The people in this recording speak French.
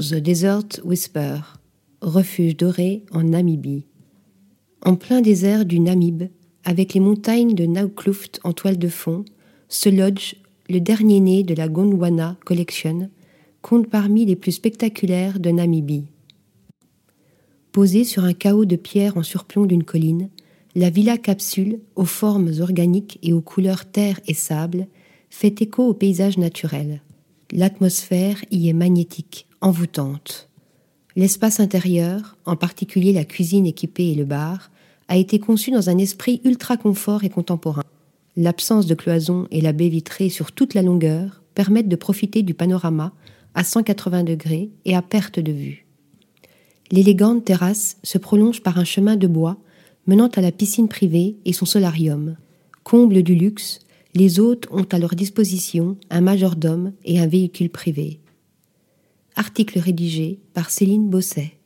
The Desert Whisper, refuge doré en Namibie. En plein désert du Namib, avec les montagnes de Naukluft en toile de fond, ce lodge, le dernier né de la Gondwana Collection, compte parmi les plus spectaculaires de Namibie. Posée sur un chaos de pierre en surplomb d'une colline, la villa capsule, aux formes organiques et aux couleurs terre et sable, fait écho au paysage naturel. L'atmosphère y est magnétique, envoûtante. L'espace intérieur, en particulier la cuisine équipée et le bar, a été conçu dans un esprit ultra confort et contemporain. L'absence de cloison et la baie vitrée sur toute la longueur permettent de profiter du panorama à 180 degrés et à perte de vue. L'élégante terrasse se prolonge par un chemin de bois menant à la piscine privée et son solarium. Comble du luxe, les hôtes ont à leur disposition un majordome et un véhicule privé. Article rédigé par Céline Bosset.